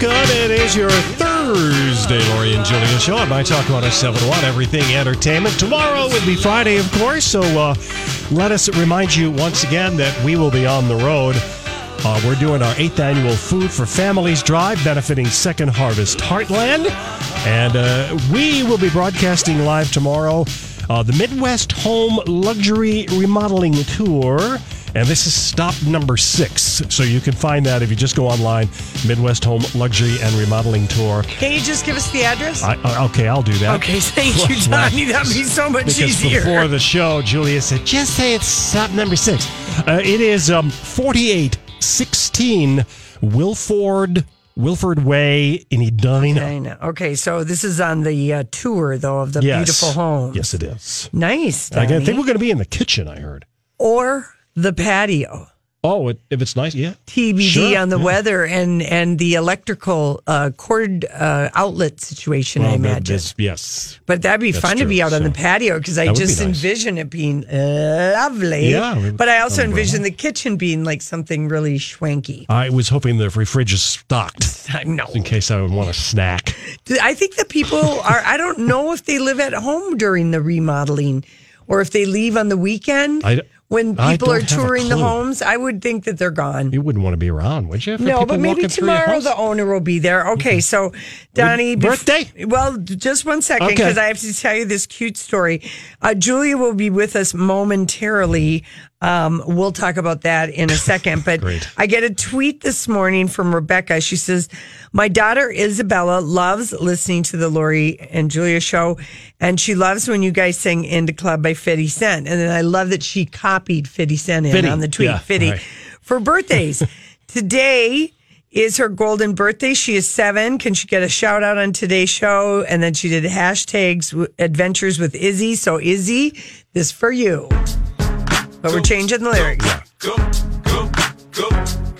Welcome. It is your Thursday Lori and Julia show on My Talk 1071, Everything Entertainment. Tomorrow would be Friday, of course, so uh, let us remind you once again that we will be on the road. Uh, we're doing our eighth annual Food for Families Drive benefiting Second Harvest Heartland. And uh, we will be broadcasting live tomorrow uh, the Midwest Home Luxury Remodeling Tour. And this is stop number six. So you can find that if you just go online, Midwest Home Luxury and Remodeling Tour. Can you just give us the address? I, uh, okay, I'll do that. okay, thank you, Donnie. That'd be so much Because easier. before the show, Julia said, just say it's stop number six. Uh, it is um, 4816 Wilford, Wilford Way in Edina. Know. Okay, so this is on the uh, tour, though, of the Yes. beautiful home. Yes, it is. Nice. I think we're going to be in the kitchen, I heard. or the patio. Oh, it, if it's nice, yeah. TBD Sure, on the yeah. weather and and the electrical uh, cord uh, outlet situation. I Well, that imagine, is- yes. but that'd be That's fun to be true, out on the patio because I would be just nice. envision it being lovely. Yeah, but I also envision the kitchen being like something really schwanky. I was hoping the fridge is stocked I know. in case I would want a snack. I think the people are. I don't know if they live at home during the remodeling, or if they leave on the weekend. I- when people are don't have a touring the homes, I would think that they're gone. You wouldn't want to be around, would you? No, but maybe walking through your tomorrow the owner will be there. Okay, so Donnie, bef- birthday? well, just one second Okay. because I have to tell you this cute story. Uh, Julia will be with us momentarily. Um, we'll talk about that in a second. But I get a tweet this morning from Rebecca. She says, "My daughter Isabella loves listening to the Lori and Julia show, and she loves when you guys sing "In da Club" by Fifty Cent. And then I love that she copied Fifty Cent in 50, on the tweet. yeah, Fifty right. for birthdays today." is her golden birthday. She is seven. Can she get a shout out on today's show? And then she did hashtags adventures with Izzy. So Izzy, this for you. But we're changing the lyrics. Go, go, go,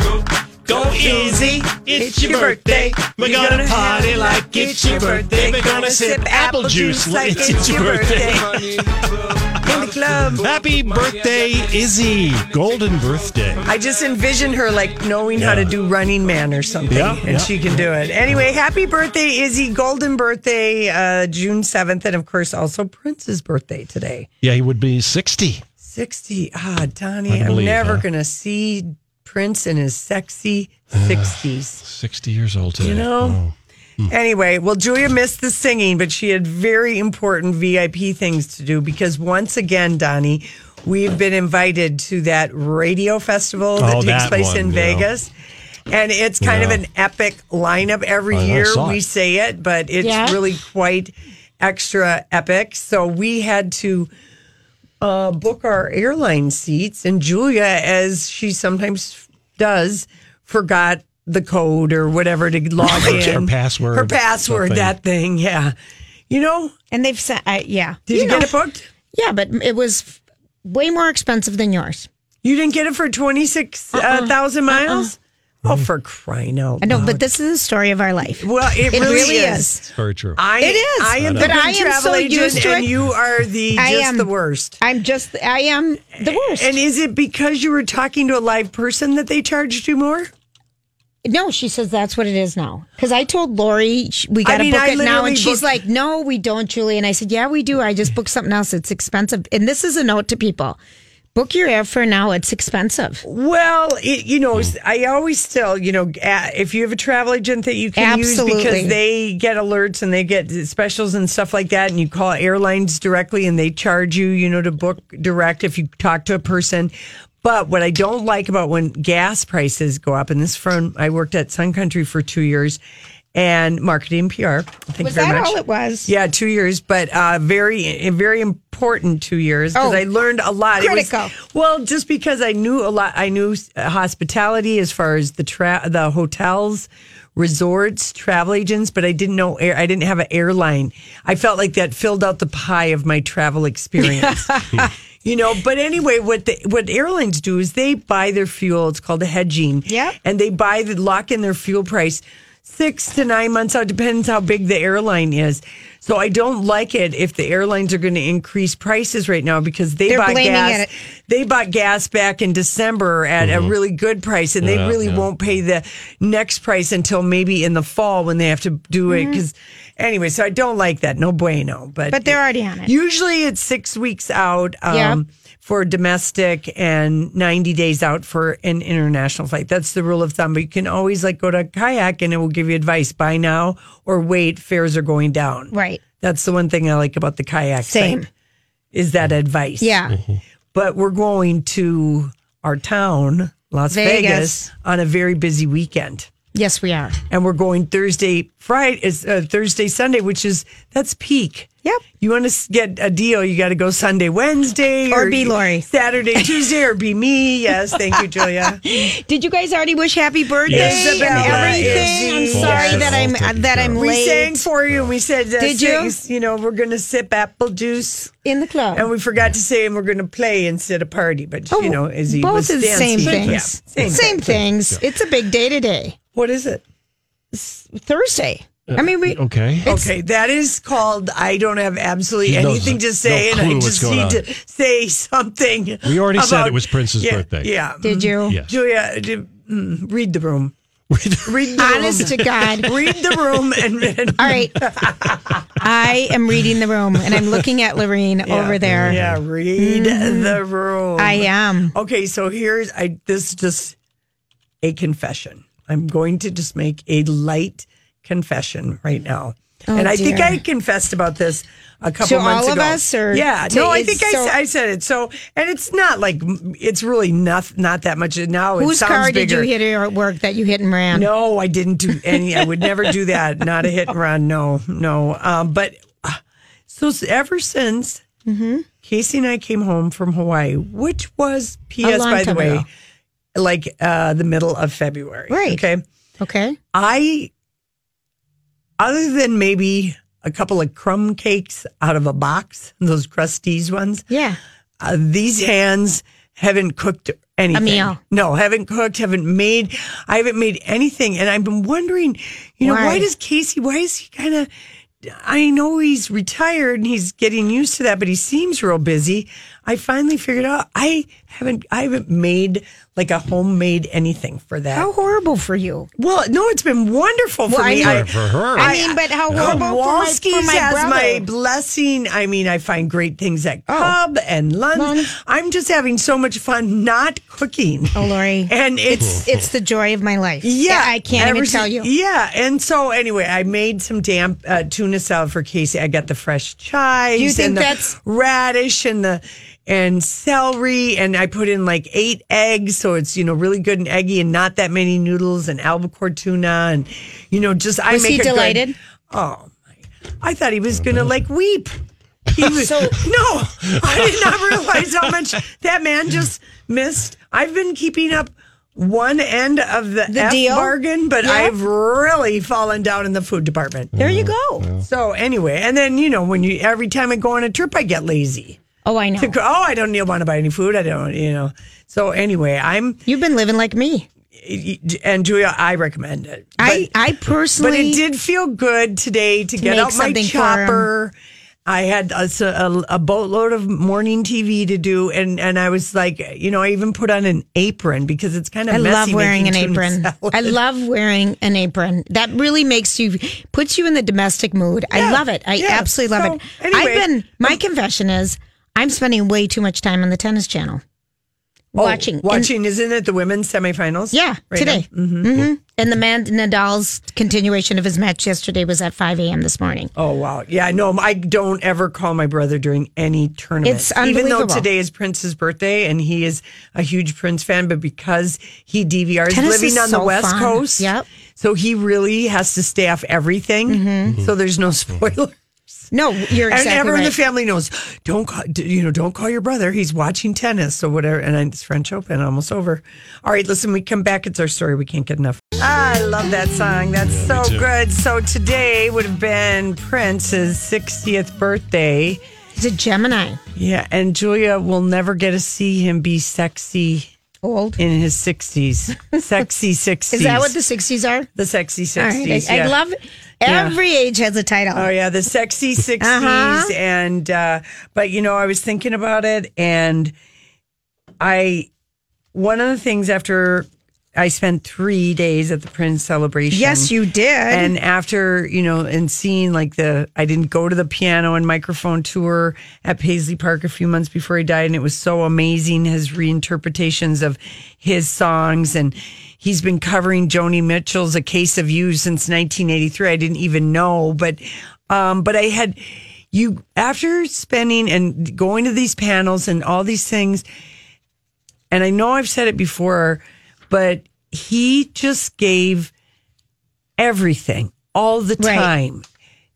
go. Go easy, it's your birthday. We're gonna party like it's your birthday. We're gonna sip apple juice like it's your birthday. In the club. Happy birthday, Izzy! Golden birthday. I just envision her like knowing how to do Running Man or something, Yeah, and yeah. she can do it. Anyway, happy birthday, Izzy! Golden birthday, uh, June seventh, and of course also Prince's birthday today. Yeah, he would be 60. 60. Ah, Donnie, I'm believe, never huh? going to see Prince in his sexy 60s. 60 years old today. You know? Anyway, well, Julia missed the singing, but she had very important VIP things to do because once again, Donnie, we've been invited to that radio festival that Oh, takes that place one, in yeah. Vegas. And it's kind of an epic lineup every I- I year. saw We it. say it, but it's Yeah. really quite extra epic. So we had to uh, book our airline seats, and Julia, as she sometimes does, forgot the code or whatever to log Her- in. her password, Her password, something. that thing, yeah. You know, And they've sent, I yeah. did you, know, get it booked? Yeah, but it was way more expensive than yours. You didn't get it for 26,000 miles? Oh, for crying out I know, loud. but this is the story of our life. Well, it, It really, really is. is. It's very true. I, It is. I am the But I am so used to and it. you are the I just am- the worst. I'm just, I am the worst. And is it because you were talking to a live person that they charged you more? no, she says that's what it is now. Because I told Lori we got to mean, book I it now, and she's booked- like, "No, we don't, Julie." And I said, "Yeah, we do. I just booked something else. It's expensive." And this is a note to people: book your airfare now. It's expensive. Well, it, you know, I always still, you know, if you have a travel agent that you can use because they get alerts and they get specials and stuff like that, and you call airlines directly and they charge you, you know, to book direct if you talk to a person. But what I don't like about when gas prices go up, and this from I worked at Sun Country for two years and marketing PR. Thank Was you very that much. all it was? Yeah, two years, but uh, very, very important two years because Oh, I learned a lot. It was- critical. well, just because I knew a lot, I knew uh, hospitality as far as the tra- the hotels, resorts, travel agents, but I didn't know air. I didn't have an airline. I felt like that filled out the pie of my travel experience. You know, but anyway, what the, what airlines do is they buy their fuel. It's called a hedging. yeah And they buy the lock in their fuel price six to nine months out. Depends how big the airline is. So I don't like it if the airlines are going to increase prices right now because they They're bought gas. it- They bought gas back in December at a really good price, and they Yeah, really yeah. won't pay the next price until maybe in the fall when they have to do it. Because anyway, so I don't like that. No bueno. But But they're already on it. Usually it's six weeks out um, Yep. For domestic and 90 days out for an international flight. That's the rule of thumb. But you can always like go to kayak and it will give you advice buy now or wait, fares are going down. Right. That's the one thing I like about the kayak Same. site, is that advice. Yeah. Mm-hmm. But we're going to our town, Las Vegas. Vegas, on a very busy weekend Yes, we are. and we're going Thursday, Friday, is uh, Thursday, Sunday, which is that's peak. Yep. You want to get a deal, you got to go Sunday, Wednesday, Or be Lori. Saturday, Tuesday, or be me. Yes, thank you, Julia. Did you guys already wish happy birthday Yes, and Isabella, everything? I'm sorry Yes. that I'm All taken that I'm of. We late sang for you, and we said, uh, Did you? sing- You know, we're going to sip apple juice, in the club. and we forgot to say, and we're going to play instead of party. But you know, Izzy Oh, both was of the same dancing. things. Yeah, same, same things. It's a big day today. What is it? Thursday. Uh, I mean, we. Okay. Okay, that is called. I don't have absolutely He knows anything no to say, and I what's just going need on. to say something. We already said about- it was Prince's yeah, birthday. Yeah. Did mm-hmm. you? Yes. Julia, d- mm, read the room. Read the Honest to room. God. read the room and, and All right. I am reading the room and I'm looking at Lorene Yeah, over there. Yeah, read mm-hmm. the room. I am. Okay, so here's I this is just a confession. I'm going to just make a light confession right now. Oh, and I think. I confessed about this a couple To months all of ago. us, or yeah, to- no, I think I, so- I said it. So, and it's not like it's really not not that much. Now it Whose car did bigger. you hit at work that you hit and ran? No, I didn't do any. I would never do that. Not a hit and run. No, no. Um, but uh, so ever since Mm-hmm. Casey and I came home from Hawaii, which was P.S. by the way, ago. Like uh, the middle of February. Right. Okay. Okay. I, other than maybe a couple of crumb cakes out of a box, those Krusteaz ones, Yeah. uh, these hands haven't cooked anything. A meal. No, haven't cooked, haven't made. I haven't made anything, and I've been wondering, you know, why, Why? does Casey? Why is he kind of? I know he's retired and he's getting used to that, but he seems real busy. I finally figured out I haven't. I haven't made like a homemade anything for that. How horrible for you. Well, no, it's been wonderful for Well, I me. know. For her. I mean, but how horrible for my, for my has brother. my blessing. I mean, I find great things at Cub and Lunch. Lunch. I'm just having so much fun not cooking. Oh, Lori. And it's It's the joy of my life. yeah, I can't ever even tell you. Yeah, and so anyway, I made some damp uh, tuna salad for Casey. I got the fresh chives Do you think and the that's- radish and the and celery, and I put in like eight eggs, so it's you know really good and eggy, and not that many noodles and albacore tuna, and you know just I Was make he a good- delighted? oh my! I thought he was gonna like weep. He was, so, no, I did not realize how much that man just missed. I've been keeping up one end of the, The F deal? bargain, but Yeah. I've really fallen down in the food department. There you go. So anyway, and then you know when you every time I go on a trip, I get lazy. Oh, I know. To go, oh, I don't need want to buy any food. I don't, you know. So anyway, I'm You've been living like me. and Julia, I recommend it. I, I personally. But it did feel good today to, get make out my something for 'em. chopper. I had a, a, a boatload of morning TV to do, and, and I was like, you know, I even put on an apron because it's kind of I messy. love wearing an apron. salad. I love wearing an apron. That really makes you puts you in the domestic mood. I love it. I yeah. absolutely love So, it. anyway, I've been my confession is I'm spending way too much time on the tennis channel. Oh, watching. Oh, And- watching, isn't it the women's semifinals? yeah, Right today. now? hmm And the man Nadal's continuation of his match yesterday was at 5 a.m. this morning. Oh wow, yeah, I know. I don't ever call my brother during any tournament. It's unbelievable. even though today is Prince's birthday and he is a huge Prince fan, but because he DVRs Tennis living is on the West fun. Coast, Yep. So he really has to stay off everything. Mm-hmm. So there's no mm-hmm. spoiler. No, you're and exactly everyone in the family knows. Don't call, you know? Don't call your brother. He's watching tennis or whatever. And it's French Open, almost over. All right, listen. We come back. It's our story. We can't get enough. I love that song. That's so good. So today would have been Prince's 60th birthday. He's a Gemini. Yeah, and Julia will never get to see him be sexy Old. in his 60s. Sexy 60s. Is that what the 60s are? the sexy 60s? All right. I, I yeah. love every age has a title. Oh yeah, the sexy 60s Uh-huh. and uh but you know, I was thinking about it and I one of the things after I spent 3 days at the Prince celebration. yes, you did. And after, you know, and seeing like the, I didn't go to the piano and microphone tour at Paisley Park a few months before he died. And it was so amazing, his reinterpretations of his songs. And he's been covering Joni Mitchell's A Case of You since 1983. I didn't even know, but, um, but I had, you, after spending and going to these panels and all these things, and I know I've said it before, but he just gave everything all the Right. time.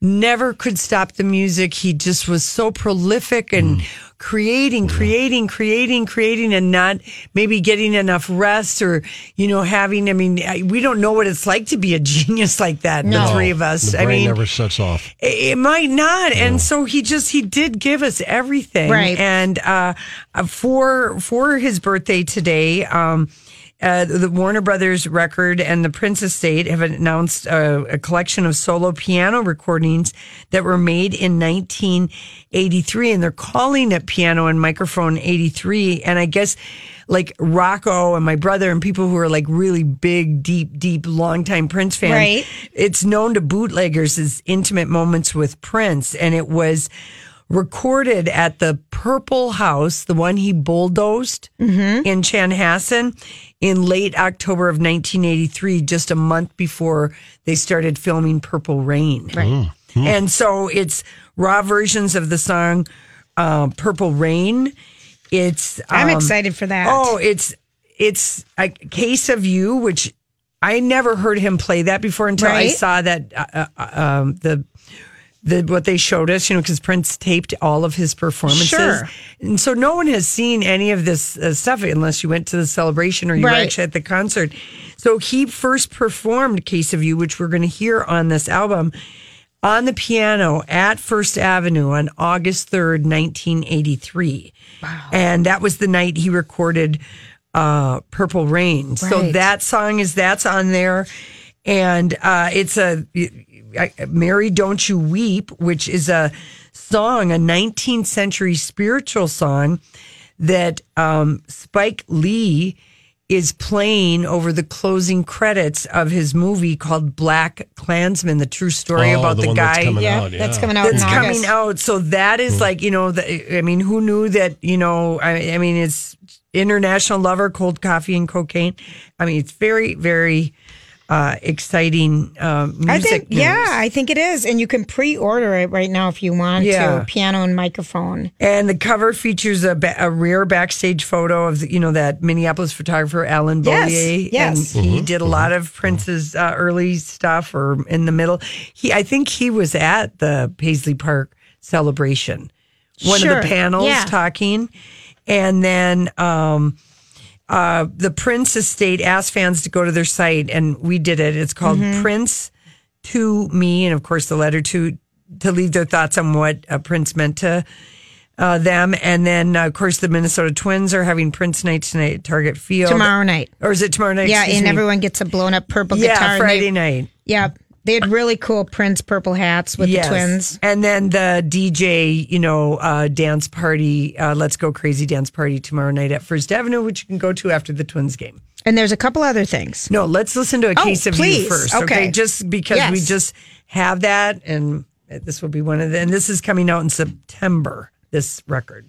Never could stop the music. He just was so prolific and creating, creating, creating, creating, and not maybe getting enough rest or, you know, having, I mean, I- we don't know what it's like to be a genius like that, the three of us. The I brain mean, never shuts off. it it might not and so he just he did give us everything Right. and uh for for his birthday today um uh, the Warner Brothers record and the Prince Estate have announced uh, a collection of solo piano recordings that were made in 1983, and they're calling it Piano and Microphone 83. And I guess like Rocco and my brother and people who are like really big, deep, deep, longtime Prince fans, Right. it's known to bootleggers as intimate moments with Prince, and it was recorded at the Purple House, the one he bulldozed in Chanhassen in late October of 1983, just a month before they started filming Purple Rain. Right. And so it's raw versions of the song uh, Purple Rain. It's I'm um, excited for that. Oh, it's it's a case of you, which I never heard him play that before until I saw that uh, uh, um, the the what they showed us. You know, because Prince taped all of his performances, Sure. and so no one has seen any of this uh, stuff unless you went to the celebration or you were Right. actually at the concert. So he first performed "Case of You," which we're going to hear on this album. On the piano at First Avenue on August 3rd, 1983. Wow. And that was the night he recorded uh, Purple Rain. So that song is that's on there. And uh, it's a Mary Don't You Weep, which is a song, a 19th century spiritual song that um, Spike Lee is playing over the closing credits of his movie called Black Klansman, the true story Oh, about the the, one that's guy coming yeah, out, that's coming out that's in coming August. out. So that is like you know, the, I mean, who knew that? You know, I, I mean, it's international lover, cold coffee and cocaine. I mean, it's very, very uh, exciting uh, music. I think, news. yeah, I think it is. And you can pre order it right now if you want Yeah. to. Piano and microphone. And the cover features a, ba- a rare backstage photo of the, you know that Minneapolis photographer Allen Yes, Beaulieu. yes. and he did a lot of Prince's uh, early stuff, or in the middle. He, I think he was at the Paisley Park celebration, one Sure, of the panels yeah. talking, and then. um uh, the Prince Estate asked fans to go to their site, and we did it. It's called Mm-hmm. Prince to Me, and of course, the letter to to leave their thoughts on what uh, Prince meant to uh, them. And then, uh, of course, the Minnesota Twins are having Prince Night tonight at Target Field Tomorrow night. or is it tomorrow night? Yeah, Excuse and me. everyone gets a blown up purple Yeah, guitar. and Friday they, night. Yeah, they had really cool Prince purple hats with Yes. the twins. And then the DJ, you know, uh, dance party, uh, Let's Go Crazy dance party tomorrow night at First Avenue, which you can go to after the Twins game. And there's a couple other things. No, let's listen to a Oh, case of please. you first. Okay. Just because we just have that and this will be one of the, and this is coming out in September, this record.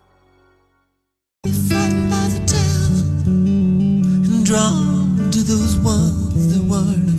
Drawn to those ones that weren't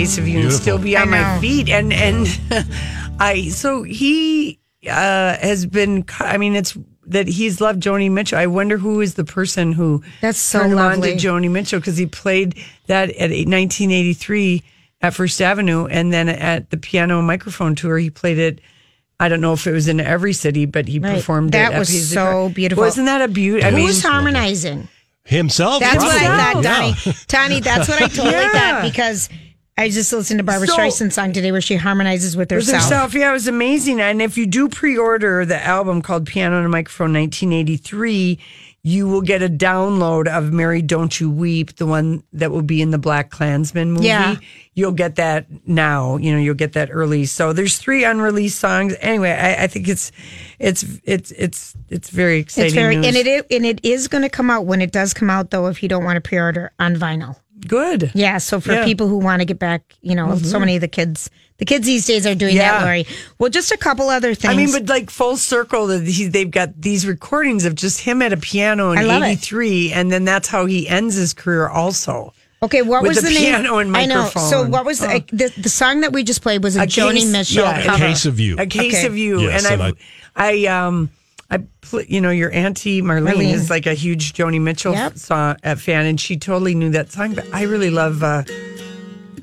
drink case of you and still be on my feet. And and I so he uh, has been. I mean, it's that he's loved Joni Mitchell. I wonder who is the person who That's so turned him on lovely. to Joni Mitchell because he played that at 1983 at First Avenue, and then at the piano and microphone tour, he played it. I don't know if it was in every city, but he Right. performed That it. at was so beautiful. Wasn't that a beauty? I mean, Who's harmonizing? Himself. That's what I probably. thought, Yeah. Donnie. Donnie, that's what I totally Yeah. thought because I just listened to Barbara So- Streisand song today where she harmonizes with With herself. herself, yeah, it was amazing. And if you do pre-order the album called Piano and a Microphone 1983, you will get a download of Mary Don't You Weep, the one that will be in the Black Klansman movie. Yeah. You'll get that now. You know, you'll get that early. So there's three unreleased songs. Anyway, I, I think it's it's it's it's it's very exciting. It's very news. and it and it is going to come out when it does come out though. If you don't want to pre-order on vinyl, good. yeah. So for Yeah. Mm-hmm. people who want to get back, you know, so many of the kids, the kids these days are doing Yeah. that, Lori. Well, just a couple other things. I mean, but like full circle, that he, they've got these recordings of just him at a piano in I love it. '83, and then that's how he ends his career. Also, okay, what with was the the, piano name? and I know. So what was the, Oh. the the song that we just played was a, A Joni case- Mitchell yeah, a. Case of you. a case Okay. of you, Yes, and, and I, I, um, I, pl- you know, your auntie Marlene, Marlene. is like a huge Joni Mitchell Yep. song uh, fan, and she totally knew that song. But I really love. Uh,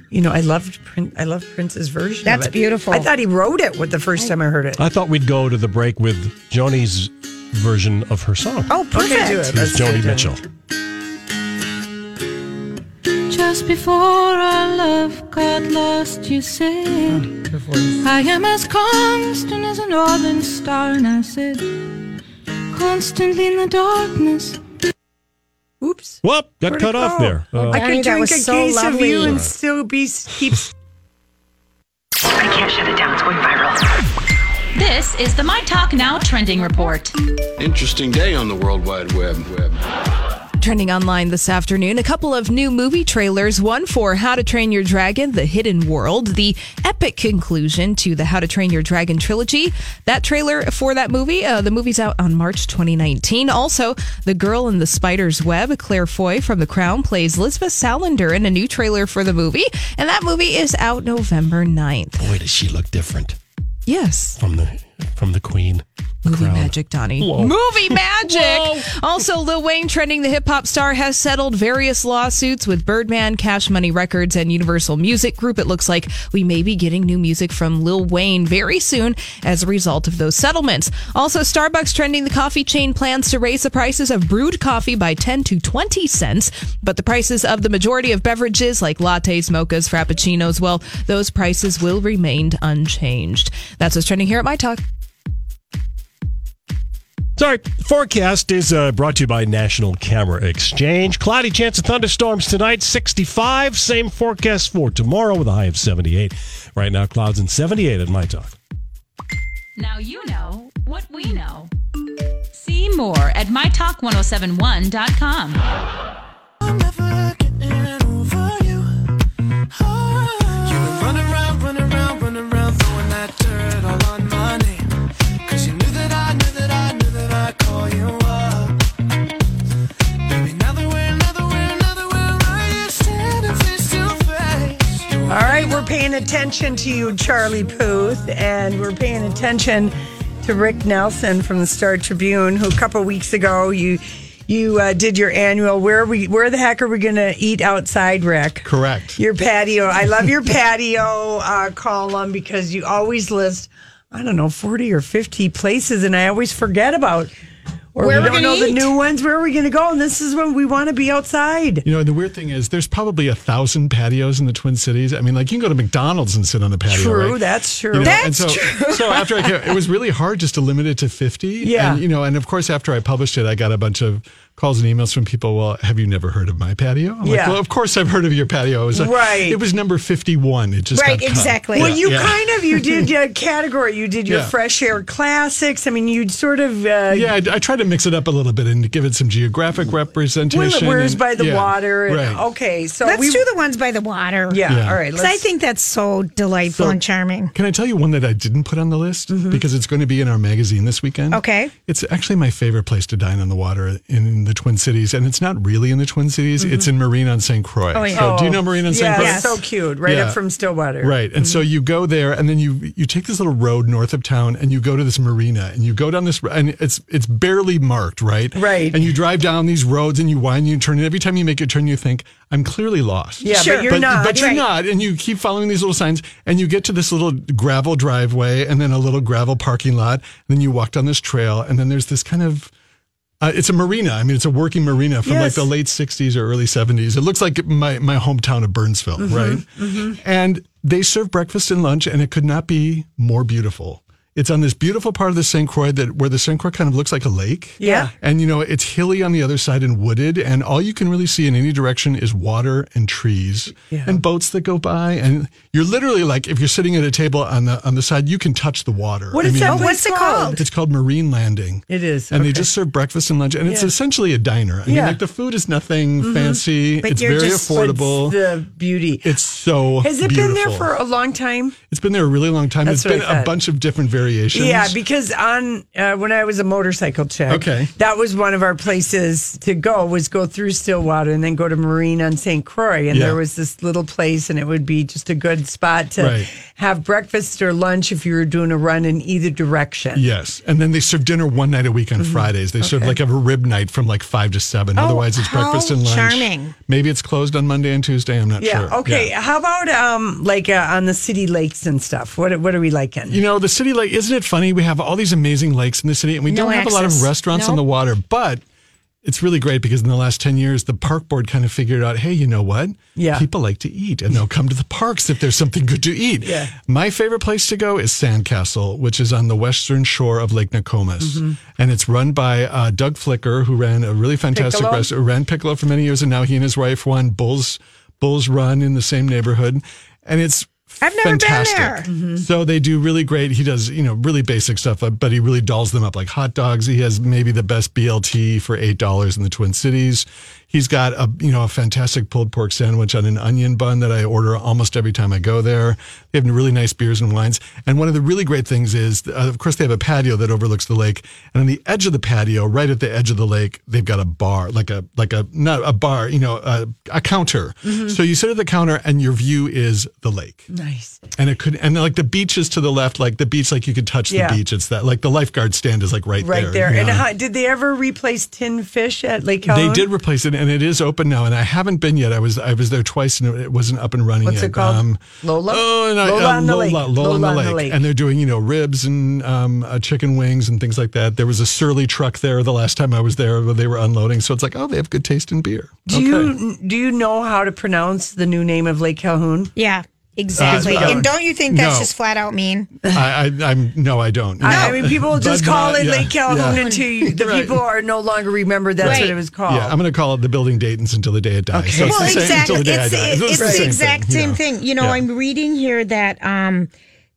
you know, I loved Prince. I love Prince's version. of That's it. beautiful. I thought he wrote it with the first time I heard it. I thought we'd go to the break with Joni's version of her song. Oh, perfect. Okay, do it. Here's Joni do it. Mitchell. Just before our love got lost, you said, I am as constant as a northern star. And I said, constantly in the darkness. Oops. Whoop, got Where'd cut off go? there. Uh, I Donnie, could drink a so case of you and still be keep I can't shut it down. It's going viral. This is the My Talk Now trending report. Interesting day on the World Wide Web. Web. Trending online this afternoon, a couple of new movie trailers. One for How to Train Your Dragon, The Hidden World, the epic conclusion to the How to Train Your Dragon trilogy. That trailer for that movie, uh, the movie's out on March 2019. Also, The Girl in the Spider's Web, Claire Foy from The Crown plays Lisbeth Salander in a new trailer for the movie. And that movie is out November 9th. boy, does she look different Yes. from the from the Queen. Movie magic, Donnie. Whoa. Movie magic. Also, Lil Wayne trending. The hip hop star has settled various lawsuits with Birdman, Cash Money Records, and Universal Music Group. It looks like we may be getting new music from Lil Wayne very soon as a result of those settlements. Also, Starbucks trending. The coffee chain plans to raise the prices of brewed coffee by 10 to 20 cents, but the prices of the majority of beverages like lattes, mochas, frappuccinos, well, those prices will remain unchanged. That's what's trending here at My Talk. Sorry, forecast is uh, brought to you by National Camera Exchange. Cloudy chance of thunderstorms tonight, 65. Same forecast for tomorrow with a high of 78. Right now, clouds and 78 at My Talk. Now you know what we know. See more at mytalk1071.com. paying attention to you, Charlie Puth, and we're paying attention to Rick Nelson from the Star Tribune, who a couple weeks ago you you uh, did your annual. Where we? Where the heck are we going to eat outside, Rick? Correct. Your patio. I love your patio uh, column because you always list. I don't know, forty or fifty places, and I always forget about. Or Where we don't know the new ones. Where are we going to go? And this is when we want to be outside. You know, the weird thing is, there's probably a thousand patios in the Twin Cities. I mean, like you can go to McDonald's and sit on the patio. True, right? that's true. You know, That's and so, true. So after I, came, it was really hard just to limit it to 50. Yeah. And, you know, and of course, after I published it, I got a bunch of calls and emails from people. Well, have you never heard of my patio? I'm like, Yeah. well, of course I've heard of your patio. It was, like- Right. It was number 51. It just Right, got cut. exactly. Well, Yeah, you yeah. kind of you did a category. You did your Yeah. fresh air classics. I mean, you'd sort of uh, Yeah, I, I tried to mix it up a little bit and give it some geographic representation. Where's and- by the yeah, water. And, right. Okay, so Let's we do the ones by the water. yeah, Yeah. All right, 'Cause I think that's so delightful So- and charming. Can I tell you one that I didn't put on the list Mm-hmm. because it's going to be in our magazine this weekend? Okay. It's actually my favorite place to dine on the water in the Twin Cities, and it's not really in the Twin Cities. It's mm-hmm. in Marine on St. Croix. Oh, yeah. So do you know Marine on St. Croix? Yes. so cute, right Yeah. up from Stillwater. Right. And so mm-hmm. you go there and then you you take this little road north of town and you go to this marina and you go down this and it's it's barely marked, right? Right. And you drive down these roads and you wind you turn and every time you make a turn you think I'm clearly lost. Yeah, Sure. but you're but, not. But you're Right. not. And you keep following these little signs and you get to this little gravel driveway and then a little gravel parking lot. And then you walk down this trail and then there's this kind of uh, it's a marina. I mean, it's a working marina from like the late 60s or early 70s. It looks like my, my hometown of Burnsville, Mm-hmm, right? And they serve breakfast and lunch, and it could not be more beautiful. It's on this beautiful part of the St. Croix that where the St. Croix kind of looks like a lake. Yeah. And you know, it's hilly on the other side and wooded, and all you can really see in any direction is water and trees Yeah. and boats that go by. And you're literally like, if you're sitting at a table on the on the side, you can touch the water. What I mean, that? what's it called? It's called Marine Landing. It is, And they just serve breakfast and lunch. And it's essentially a diner. I mean, Yeah. Mm-hmm. like the food is nothing fancy. But it's you're very just- affordable. It's the beauty. It's so Has it been there for a long time? It's been there a really long time. That's it's what been a bunch of different variations. Yeah, because on uh, when I was a motorcycle chick, Okay. that was one of our places to go was go through Stillwater and then go to Marine on St. Croix, and Yeah. there was this little place, and it would be just a good spot to Right. have breakfast or lunch if you were doing a run in either direction. Yes, and then they serve dinner one night a week on Fridays. They serve like a rib night from like five to seven. Otherwise, it's breakfast and lunch. charming. Maybe it's closed on Monday and Tuesday. I'm not Yeah. sure. Okay. Yeah. How about um like uh, on the city lakes and stuff? What what are we liking? You know, the city lake, isn't it funny? We have all these amazing lakes in the city and we No don't have a lot of restaurants on the water, but it's really great because in the last 10 years, the park board kind of figured out, hey, you know what? Yeah. People like to eat and they'll come to the parks if there's something good to eat. Yeah. My favorite place to go is Sandcastle, which is on the western shore of Lake Nokomis. Mm-hmm. And it's run by uh, Doug Flicker, who ran a really fantastic restaurant, ran Piccolo for many years. And now he and his wife won Bulls, Bull's Horn in the same neighborhood. And it's I've never been there. Mm-hmm. So they do really great. He does, you know, really basic stuff, but he really dolls them up like hot dogs. He has maybe the best BLT for eight dollars in the Twin Cities. He's got a, you know, a fantastic pulled pork sandwich on an onion bun that I order almost every time I go there. They have really nice beers and wines. And one of the really great things is, uh, of course, they have a patio that overlooks the lake. And on the edge of the patio, right at the edge of the lake, they've got a bar, like a, like a, not a bar, you know, a, a counter. So you sit at the counter and your view is the lake. Nice. and it could and like the beach is to the left, like the beach, like you could touch Yeah. the beach. It's that like the lifeguard stand is like right, there. Right there. Yeah. And how, did they ever replace tin fish at Lake Calhoun? They did replace it, and it is open now. And I haven't been yet. I was I was there twice, and it wasn't up and running What's yet. it called? Lola? Oh, and I- Lola uh, on the Lola, lake. Lola, on the lake. and they're doing you know ribs and um, uh, chicken wings and things like that. There was a surly truck there the last time I was there where they were unloading. So it's like, oh, they have good taste in beer. Do you do you know how to pronounce the new name of Lake Calhoun? Yeah, exactly. Uh, and don't you think that's no. just flat out mean? I, I, I'm no, I don't. I, I mean, people just But call not- it yeah, Lake Calhoun yeah. until you, the Right. people are no longer remember that's what it was called. Yeah, I'm going to call it the building Dayton's until the day it dies. So it's well, the same exactly. until the day It's, I die. it- it's the the same exact thing, same you know? thing. You know, Yeah. I'm reading here that um,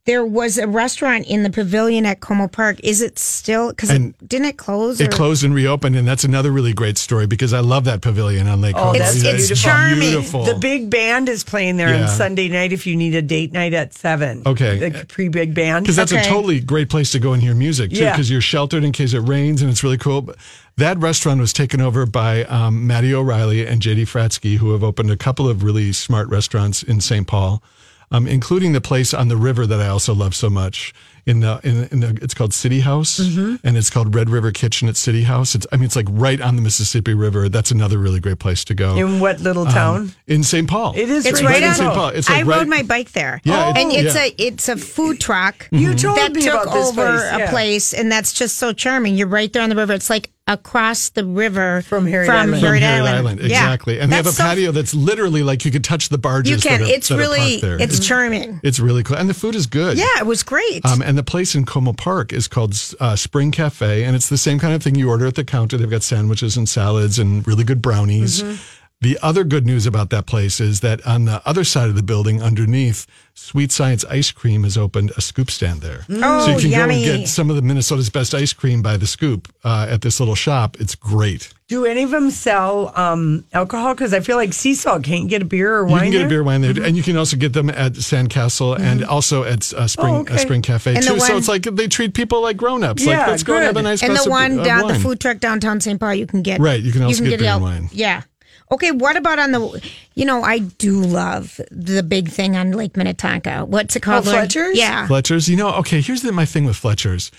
there was a restaurant in the pavilion at Como Park. Is it still? Because it, didn't it close? It closed and reopened, and that's another really great story because I love that pavilion on Lake Oh, Como. that's Yeah, beautiful. Beautiful. The big band is playing there Yeah. on Sunday night if you need a date night at seven. Okay. The pre big band. because that's a totally great place to go and hear music too. Yeah. Because you're sheltered in case it rains, and it's really cool. But that restaurant was taken over by um, Matty O'Reilly and JD Fratzke, who have opened a couple of really smart restaurants in St. Paul, um, including the place on the river that I also love so much. In the, in, in the it's called City House, Mm-hmm. and it's called Red River Kitchen at City House. It's I mean it's like right on the Mississippi River. That's another really great place to go. In what little Um, town? in St. Paul. It is It's right, right in on. St. Paul. It's I like rode my bike there. Yeah, it- and it's yeah. a it's a food truck. You told that me took about this over place, a yeah. place, and that's just so charming. You're right there on the river. It's like across the river From Harriet from Island. From Harriet Harriet Island. Island, Yeah. exactly. And they have a so- patio that's literally like you could touch the barges. You can. That are, It's that really parked there. it's charming. It's really cool, and the food is good. Yeah, it was great. Um, and the place in Como Park is called uh, Spring Cafe, and it's the same kind of thing you order at the counter. They've got sandwiches and salads and really good brownies. Mm-hmm. The other good news about that place is that on the other side of the building, underneath, Sweet Science Ice Cream has opened a scoop stand there. Oh, so you can yummy. go and get some of the Minnesota's best ice cream by the scoop uh, at this little shop. It's great. Do any of them sell um, alcohol? Because I feel like Sea Salt can't get a beer or wine. You can get there? a beer wine there, and you can also get them at Sandcastle and also at uh, Spring Oh, okay. uh, Spring Cafe And the too. so it's like they treat people like grown ups. Yeah, like let's go and have a nice and the one of down the wine. food truck downtown St. Paul, you can get Right, you can also get it beer and wine. Yeah. Okay, what about on the? You know, I do love the big thing on Lake Minnetonka. What's it called? Oh, Fletcher's? Yeah. Fletcher's. You know, okay. Here's the, my thing with Fletcher's.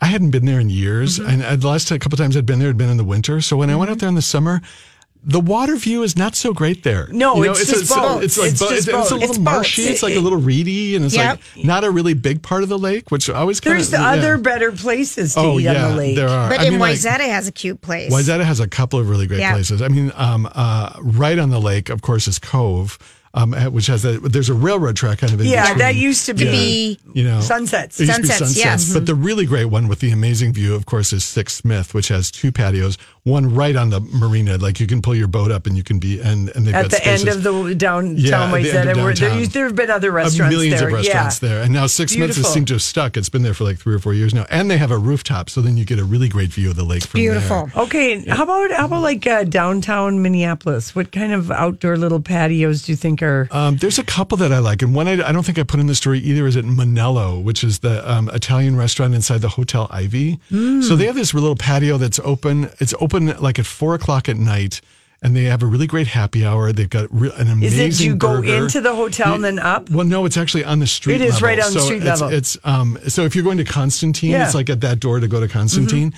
I hadn't been there in years, Mm-hmm. and uh, the last couple times I'd been there had been in the winter. So when I went out there in the summer. The water view is not so great there. No, You know, it's just a, boats. It's like It's bo- just it's, it's a little It's marshy. boats. It's like a little reedy, and it's Yep. like not a really big part of the lake, which I always kind There's of. other better places to Oh eat yeah, on the lake. there are. But I in mean, like, has a cute place. Wayzata has a couple of really great Yeah. places. I mean, um, uh, right on the lake, of course, is Cove, um, uh, which has a there's a railroad track kind of in Yeah, between. that used to be you know Sunsets. It used to be Sunsets, yes. But the really great one with the amazing view, of course, is Six Smith, which has two patios. One right on the marina, like you can pull your boat up and you can be and and they've at got the end spaces. of the downtown Yeah, at the end of where there, downtown. used, there have been other restaurants Uh, restaurants millions there. of restaurants yeah. there, and now Six Smith has seemed to have stuck. It's been there for like three or four years now, and they have a rooftop, so then you get a really great view of the lake. From Beautiful. There. Okay, how about how about like uh, downtown Minneapolis? What kind of outdoor little patios do you think are? Um, there's a couple that I like, and one I, I don't think I put in the story either. Is at Monello, which is the um, Italian restaurant inside the Hotel Ivy. Mm. So they have this little patio that's open. It's open like at four o'clock at night, and they have a really great happy hour. They've got re- an amazing. Is it you go into the hotel and then up? Well, no, it's actually on the street. It is level. right on the street it's, level. It's um. So if you're going to Constantine, Yeah. Mm-hmm. it's like at that door to go to Constantine.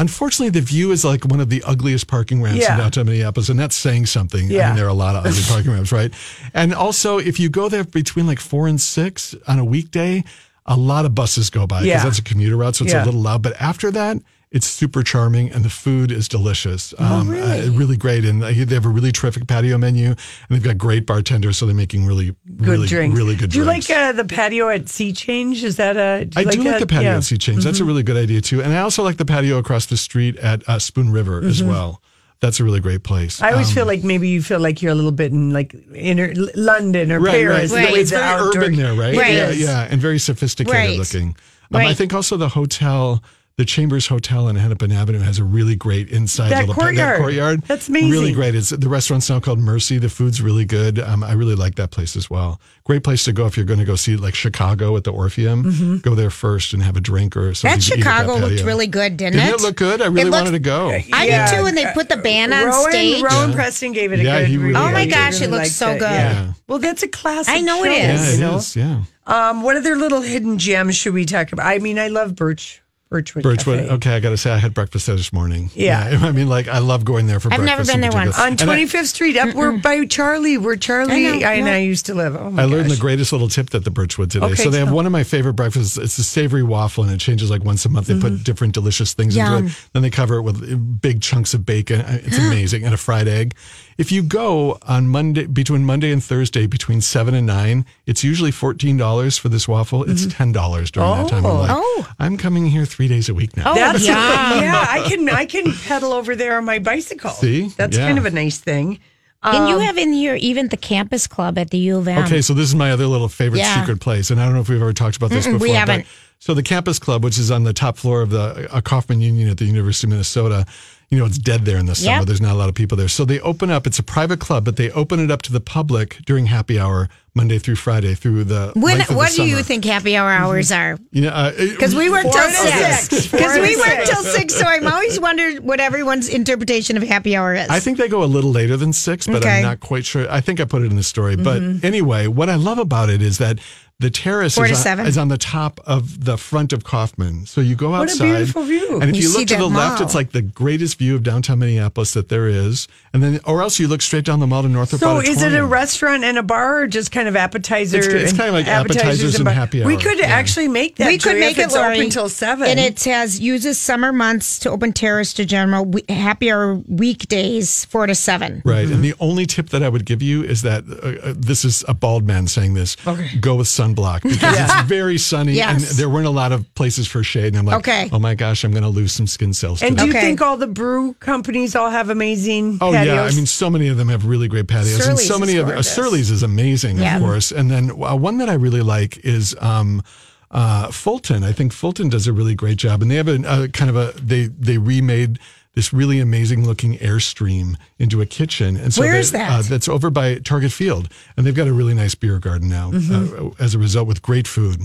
Unfortunately, the view is like one of the ugliest parking ramps Yeah. in downtown Minneapolis, and that's saying something. I mean, there are a lot of ugly parking ramps, right? And also, if you go there between like four and six on a weekday, a lot of buses go by because Yeah. that's a commuter route, so it's Yeah. a little loud. But after that, it's super charming, and the food is delicious. Um, Oh, really? uh, really great, and they they have a really terrific patio menu, and they've got great bartenders, so they're making really, Good really, drinks. really good Do you drinks. like uh, the patio at Sea Change? Is that a? Do I you do like the patio Yeah. Mm-hmm. at Sea Change. That's a really good idea too. And I also like the patio across the street at uh, Spoon River as well. That's a really great place. Mm-hmm. I always Um, feel like maybe you feel like you're a little bit in like inner London or right, Paris. right. the way It's very outdoor- urban there, right? Right. Yeah, yeah, and very sophisticated Right. looking. Um, I think also the hotel. The Chambers Hotel in Hennepin Avenue has a really great inside That little courtyard. courtyard. That's amazing. Really great. It's the restaurant's now called Mercy. The food's really good. Um, I really like that place as well. Great place to go if you're going to go see like Chicago at the Orpheum. Mhm. Go there first and have a drink or something. That to eat at Chicago looked really good, didn't, Didn't it? it look good? I really It wanted to go. I did too, When they put the band on Rohan, stage. Rohan Yeah. Preston gave it a Yeah, good he really. Oh my liked gosh, Really it looks liked so it, good. Yeah. Well, that's a classic. I know it show, is. Yeah, you know? is. Yeah. Um, what other little hidden gems should we talk about? I mean, I love Birch Birchwood. Birchwood. Cafe. Okay, I got to say, I had breakfast there this morning. Yeah. I mean, like, I love going there for breakfast. I've never been there once. On 25th Street, up where by Charlie, where Charlie I know, and. I used to live. Oh my I learned the greatest little tip that the Birchwood today. Okay, so they have one of my favorite breakfasts. It's a savory waffle, and it changes like once a month. They put mm-hmm. different delicious things into it. Then they cover it with big chunks of bacon. It's amazing, and a fried egg. If you go on Monday between Monday and Thursday between seven and nine, it's usually fourteen dollars for this waffle. It's ten dollars during that time. I'm like, Oh. I'm coming here three days a week now. Oh, That's yum. yeah. I can I can pedal over there on my bicycle. See? that's Yeah. kind of a nice thing. and you Um, have in here even the campus club at the U of M. Okay, so this is my other little favorite Yeah. secret place, and I don't know if we've ever talked about this Mm-mm, before. we haven't. so the Campus Club, which is on the top floor of the uh, Coffman Union at the University of Minnesota, you know, it's dead there in the summer. Yep. There's not a lot of people there. So they open up. It's a private club, but they open it up to the public during happy hour, Monday through Friday, through the When, what the do you think happy hour hours are? You know, uh, Because we work till six. Because we work till six, so I'm always wondered what everyone's interpretation of happy hour is. I think they go a little later than six, but Okay. Mm-hmm. I'm not quite sure. I think I put it in the story. But anyway, what I love about it is that the terrace is on, is on the top of the front of Coffman. So you go outside. What a outside. beautiful view. And if You you, look to that the left, it's like the greatest view of downtown Minneapolis that there is. And then, or else you look straight down the mall to Northrop So is it a restaurant and a bar, or just kind of appetizer? It's- it's kind of like appetizers and bar- happy We could yeah. actually make that. we could make if it it's Lori. open till seven. and it says uses summer months to open terrace to general we- happy hour weekdays four to seven. Right. And the only tip that I would give you is that uh, uh, this is a bald man saying this. Okay. Go with sunblock because it's very sunny Yes. and there weren't a lot of places for shade. And I'm like, Okay. oh my gosh, I'm going to lose some skin cells. And today. do you Okay. think all the brew companies all have amazing Oh patios? yeah, I mean, so many of them have really great patios, and so many is of uh. Surly's is amazing, Yeah. of course. And then uh, one that I really like is um, uh, Fulton. I think Fulton does a really great job, and they have a, a kind of a they they remade this really amazing looking airstream into a kitchen. And so Where they- is that? Uh, that's over by Target Field, and they've got a really nice beer garden now. Mm-hmm. Uh, as a result, with great food.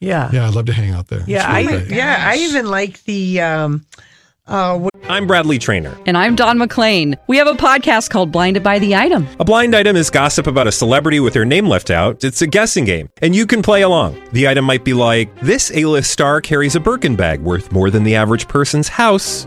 yeah, Yeah, I'd love to hang out there. yeah. It's I great. yeah, I even like the. Um, uh, what- I'm Bradley Trainer. And I'm Don McClain. We have a podcast called Blinded by the Item. A blind item is gossip about a celebrity with their name left out. It's a guessing game, and you can play along. The item might be like this: A-list star carries a Birkin bag worth more than the average person's house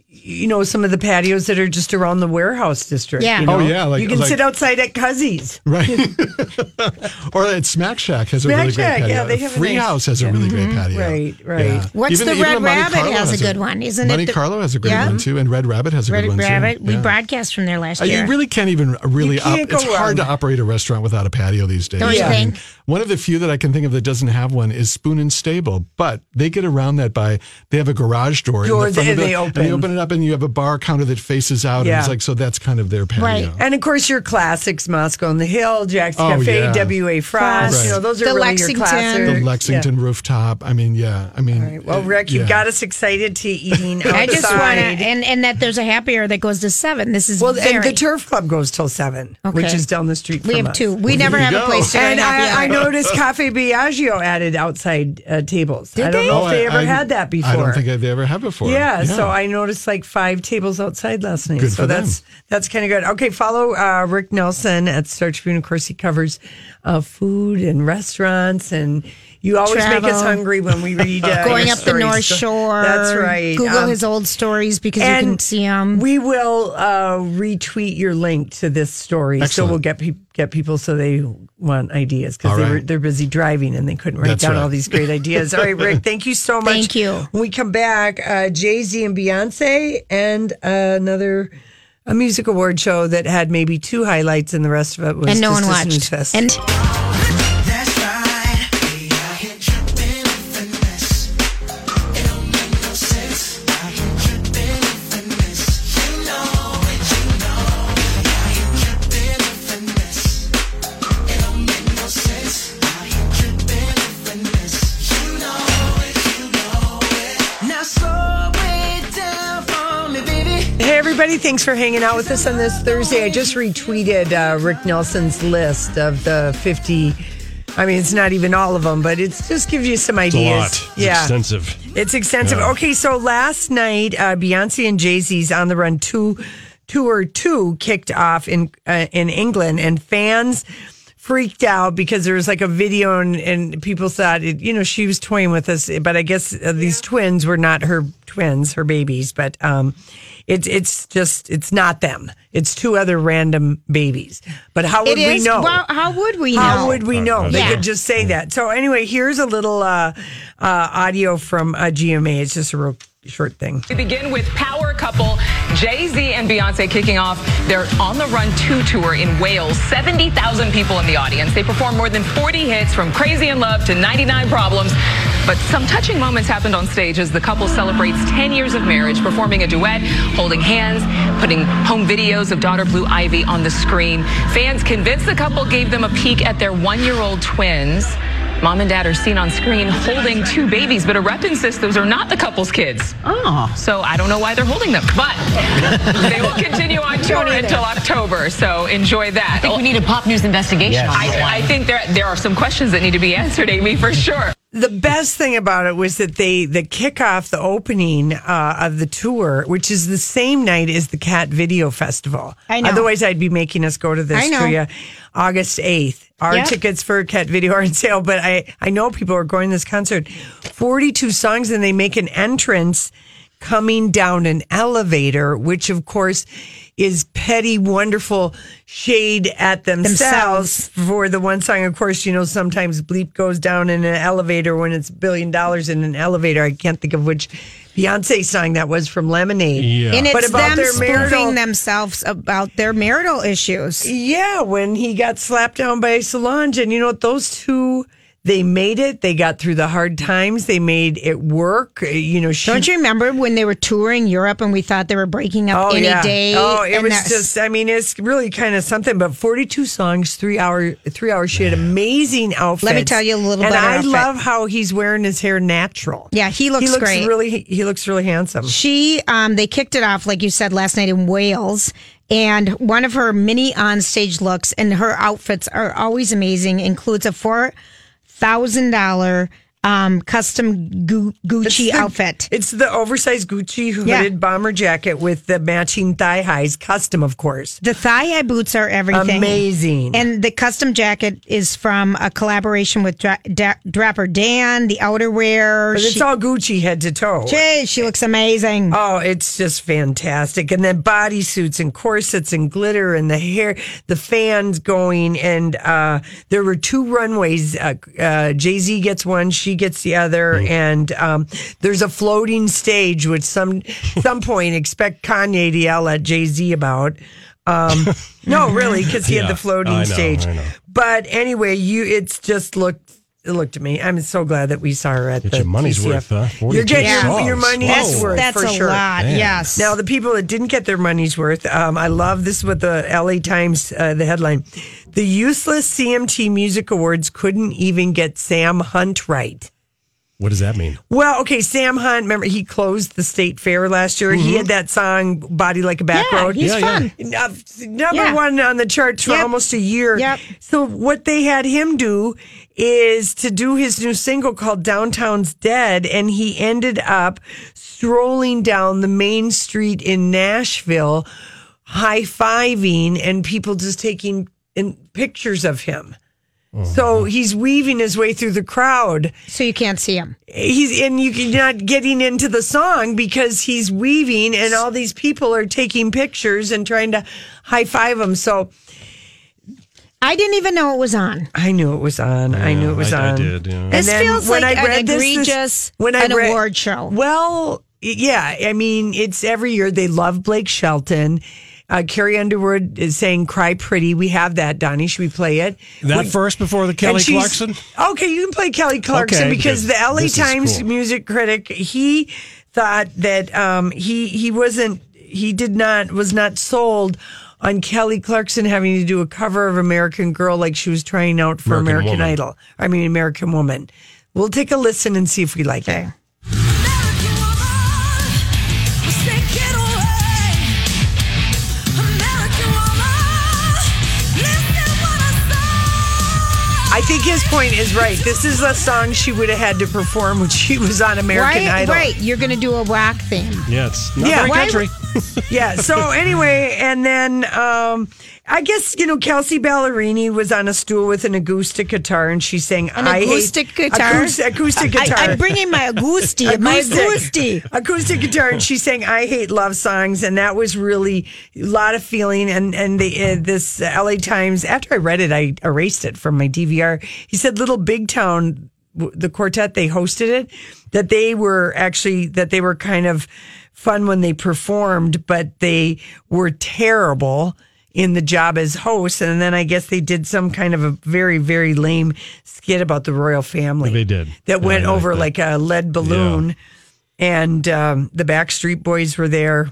you know some of the patios that are just around the warehouse district. Yeah. you know? Oh, yeah, like- you can like- sit outside at Cuzzy's. Right. or at Smack Shack has a really Shack, great patio. yeah, they have a Free nice- House has a really great Mhm. patio. Right, right. What's the Red Rabbit Carlo has a good one, isn't it Monte the- Carlo has a great Yeah. one too, and Red Rabbit has a Red good one Rabbit. too. We Yeah. broadcast from there last Uh, year. You really can't even really. You can't op- go it's hard to operate a restaurant without a patio these days. Don't you think? one of the few that I can think of that doesn't have one is Spoon and Stable, but they get around that by they have a garage door. in Door the front that of the- they And they open. open it up, and you have a bar counter that faces out. Yeah. And it's like so that's kind of their patio. Right. And of course, your classics: Moscow on the Hill, Jack's Oh, Cafe, yeah. W.A. Frost. Right. You know, those are The really Lexington. your classics. The Lexington rooftop. I mean, yeah. I mean, All right. Well, Rick, you yeah. got us excited to eating outside. I just want to, and, and that there's a happy hour that goes to seven. This is well, very. and the Turf Club goes till seven, which is down the street. we from have us. two. We Well, never have you a place to And happy I, I noticed Cafe Biagio added outside uh, tables. Did I don't they? know Oh, if they ever had that before. I don't think they ever have before. Yeah, so I noticed like five tables outside last night. Good so for them. that's that's kind of good. Okay, follow uh, Rick Nelson at Star Tribune. Of course, he covers uh, food and restaurants, and you always make us hungry when we read uh, Going your up the North Shore. That's right. Google Um, his old stories because you and can see them. We will uh, retweet your link to this story, so we'll get pe- get people so they want ideas because they right. were they're busy driving and they couldn't write That's down right. all these great ideas. All right, Rick, thank you so much. Thank you. When we come back, uh, Jay Z and Beyonce, and uh, another a music award show that had maybe two highlights, and the rest of it was and no just one a watched. fest. And everybody. Thanks for hanging out with us on this Thursday. I just retweeted uh, Rick Nelson's list of the 50. I mean, it's not even all of them, but it just gives you some It's a ideas. lot. It's extensive. It's extensive. Yeah. Okay, so last night, uh, Beyonce and Jay Z's On the Run two tour two kicked off in uh, in England, and fans freaked out because there was like a video and, and people thought it, you know she was toying with us, but I guess uh, these twins were not her twins, her babies, but um, it's it's just it's not them. It's two other random babies. But how would It we is- know? well, how would we How know? How would we know? They Yeah. could just say that. So anyway, here's a little uh, uh, audio from uh, GMA. It's just a real short thing. We begin with power couple Jay Z and Beyonce kicking off their On the Run 2 tour in Wales. 70,000 people in the audience. They perform more than 40 hits from Crazy in Love to 99 Problems. But some touching moments happened on stage as the couple celebrates 10 years of marriage, performing a duet, holding hands, putting home videos of daughter Blue Ivy on the screen. Fans convinced the couple gave them a peek at their one year old twins. Mom and dad are seen on screen holding two babies, but a rep insists those are not the couple's kids. Oh. So I don't know why they're holding them, but they will continue on tour until October. So enjoy that. I think we need a pop news investigation on this. I, I think there, there are some questions that need to be answered, Amy, for sure. The best thing about it was that they the kickoff, the opening uh, of the tour, which is the same night as the Cat Video Festival. I know. Otherwise, I'd be making us go to this I know. for. August eighth. Our Yep. tickets for Cat Video are on sale, but I I know people are going to this concert. Forty two songs, and they make an entrance coming down an elevator, which of course is petty, wonderful shade at themselves, for the one song. Of course, you know, sometimes bleep goes down in an elevator when it's billion dollars in an elevator. I can't think of which Beyonce song that was from Lemonade. Yeah. And it's But about them their marital- spoofing themselves about their marital issues. Yeah, when he got slapped down by Solange, and you know what? Those two, they made it. They got through the hard times. They made it work. Uh, You know, she, Don't you remember when they were touring Europe and we thought they were breaking up Oh any yeah. day? Oh, it was just. I mean, it's really kind of something. But forty-two songs, three hour, three hours. She had amazing outfits. Let me tell you a little And I outfit. love how he's wearing his hair natural. Yeah, he looks he looks great. Really, he looks really handsome. She, um, they kicked it off, like you said, last night in Wales. And one of her mini onstage looks and her outfits are always amazing, includes a $4,000 um, custom Gu- Gucci It's the- outfit. It's the oversized Gucci hooded Yeah. bomber jacket with the matching thigh highs, custom, of course. The thigh high boots are everything. Amazing. And the custom jacket is from a collaboration with Dra- Da- Dapper Dan, the outerwear. But it's She- all Gucci head to toe. Gee, she looks amazing. Oh, it's just fantastic. And then bodysuits and corsets and glitter and the hair, the fans going. And uh, there were two runways. Uh, uh, Jay Z gets one, she gets the other. And um, there's a floating stage, which some some point expect Kanye to yell at Jay Z about. Um, no, really, because he Yeah, had the floating know, stage. But anyway, you it's just looked. It looked at me. I'm so glad that we saw her at Get the your money's TCF. worth, huh? You're getting your, your money's Whoa. worth That's for a sure. lot, Man. yes. Now, the people that didn't get their money's worth, um, I love this with the LA Times, uh, the headline. The useless CMT Music Awards couldn't even get Sam Hunt right. What does that mean? Well, okay, Sam Hunt, remember he closed the state fair last year. He mm-hmm. had that song "Body Like a Back Yeah, Road." he's Yeah, fun. Uh, number Yeah. one on the charts for Yep. almost a year. Yep. So what they had him do is to do his new single called "Downtown's Dead," and he ended up strolling down the main street in Nashville, high fiving, and people just taking in pictures of him. Mm-hmm. So he's weaving his way through the crowd So you can't see him. he's and you're not getting into the song because he's weaving and all these people are taking pictures and trying to high five him so I didn't even know it was on. i knew it was on i knew it was I- I on did, yeah. And This then feels when like I an read this- this- egregious when I an read- award show. well yeah i mean it's every year they love blake shelton uh, Carrie Underwood is saying "Cry Pretty." We have that, Donnie. Should we play it? That We- first before the Kelly Clarkson? Okay, you can play Kelly Clarkson Okay, because because the LA Times cool. music critic he thought that um, he he wasn't he did not was not sold on Kelly Clarkson having to do a cover of American Girl like she was trying out for American American, Idol. I mean American Woman. We'll take a listen and see if we like it. I think his point is right. This is a song she would have had to perform when she was on American right, Idol. right. You're going to do a rock theme. Yeah, it's not Yeah, very country. yeah. So anyway, and then um, I guess you know Kelsea Ballerini was on a stool with an acoustic guitar, and she's saying, An I hate- acoustic guitar? Acoustic, acoustic guitar. I'm bringing my agousti, my agousti. acoustic guitar, and she sang "I hate love songs," and that was really a lot of feeling. And and the, uh, this L.A. Times, after I read it, I erased it from my DVR. He said, "Little Big Town." The quartet they hosted it, that they were actually that they were kind of fun when they performed, but they were terrible in the job as hosts. And then I guess they did some kind of a very, very lame skit about the royal family. They did. That Yeah, went I like over that. like a lead balloon. And um, the Backstreet Boys were there.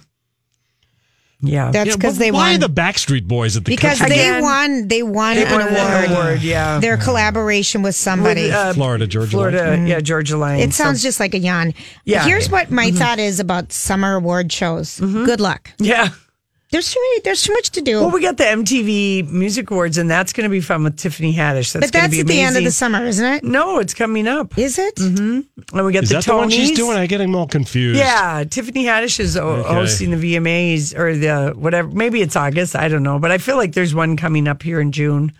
Yeah. That's because but they why won. Why the Backstreet Boys at the because country they Again, won. They won they an award. award, yeah. Their collaboration with somebody. With, uh, Florida Georgia Florida, Line. yeah, Georgia Line. it sounds So- just like a yawn. Yeah. Here's what my Mhm. thought is about summer award shows. Good luck. yeah. There's too many, there's too much to do. Well, we got the MTV Music Awards, and that's going to be fun with Tiffany Haddish. That's but that's be at the end of the summer, isn't it? No, it's coming up. Is it? Mm-hmm. And we got Is the that the one she's doing? I'm getting all confused. Yeah, Tiffany Haddish is Okay. hosting the VMAs or the whatever. Maybe it's August. I don't know, but I feel like there's one coming up here in June.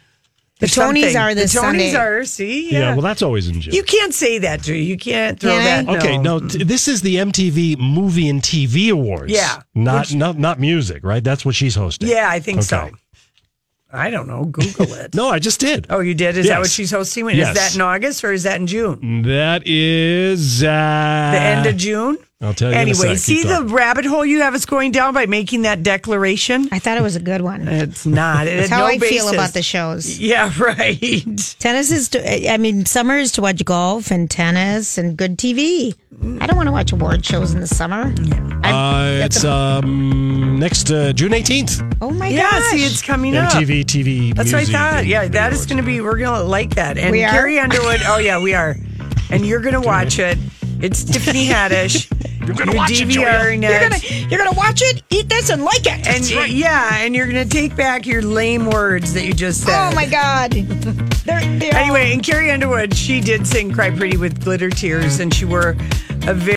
The Tonys something. are this the Tonys Sunday. are. See, Yeah, yeah. well, that's always in June. you can't say that, Drew. You can't throw Can that. I? Okay, no, t- this is the MTV Movie and TV Awards. Yeah. not Which- not not music, right? That's what she's hosting. Yeah, I think so. I don't know. Google it. No, I just did. Oh, you did? Is that what she's hosting? When- Yes. Is that in August or is that in June? That is uh, The end of June? I'll tell you. in a Anyway, see Keep the rabbit hole you have us going down by making that declaration? I thought it was a good one. It's not. It That's how no I feel about the shows. Yeah, right. Tennis is, to, I mean, summer is to watch golf and tennis and good TV. I don't want to watch award shows in the summer. Uh, it's um next uh, June 18th. Oh my yeah, gosh. see, it's coming up. MTV TV. That's what I thought. Yeah, that is going to be, we're going to like that. And We are? Carrie Underwood, oh, yeah, we are. And you're going to watch it. It's Tiffany Haddish. You're gonna watch it, Julia. DVRing You're it. gonna, you're gonna watch it, eat this, and like it. And yeah, and you're going to take back your lame words that you just said. oh my god. They're, they're all- Anyway, and Carrie Underwood, she did sing Cry Pretty with Glitter Tears, and she wore a very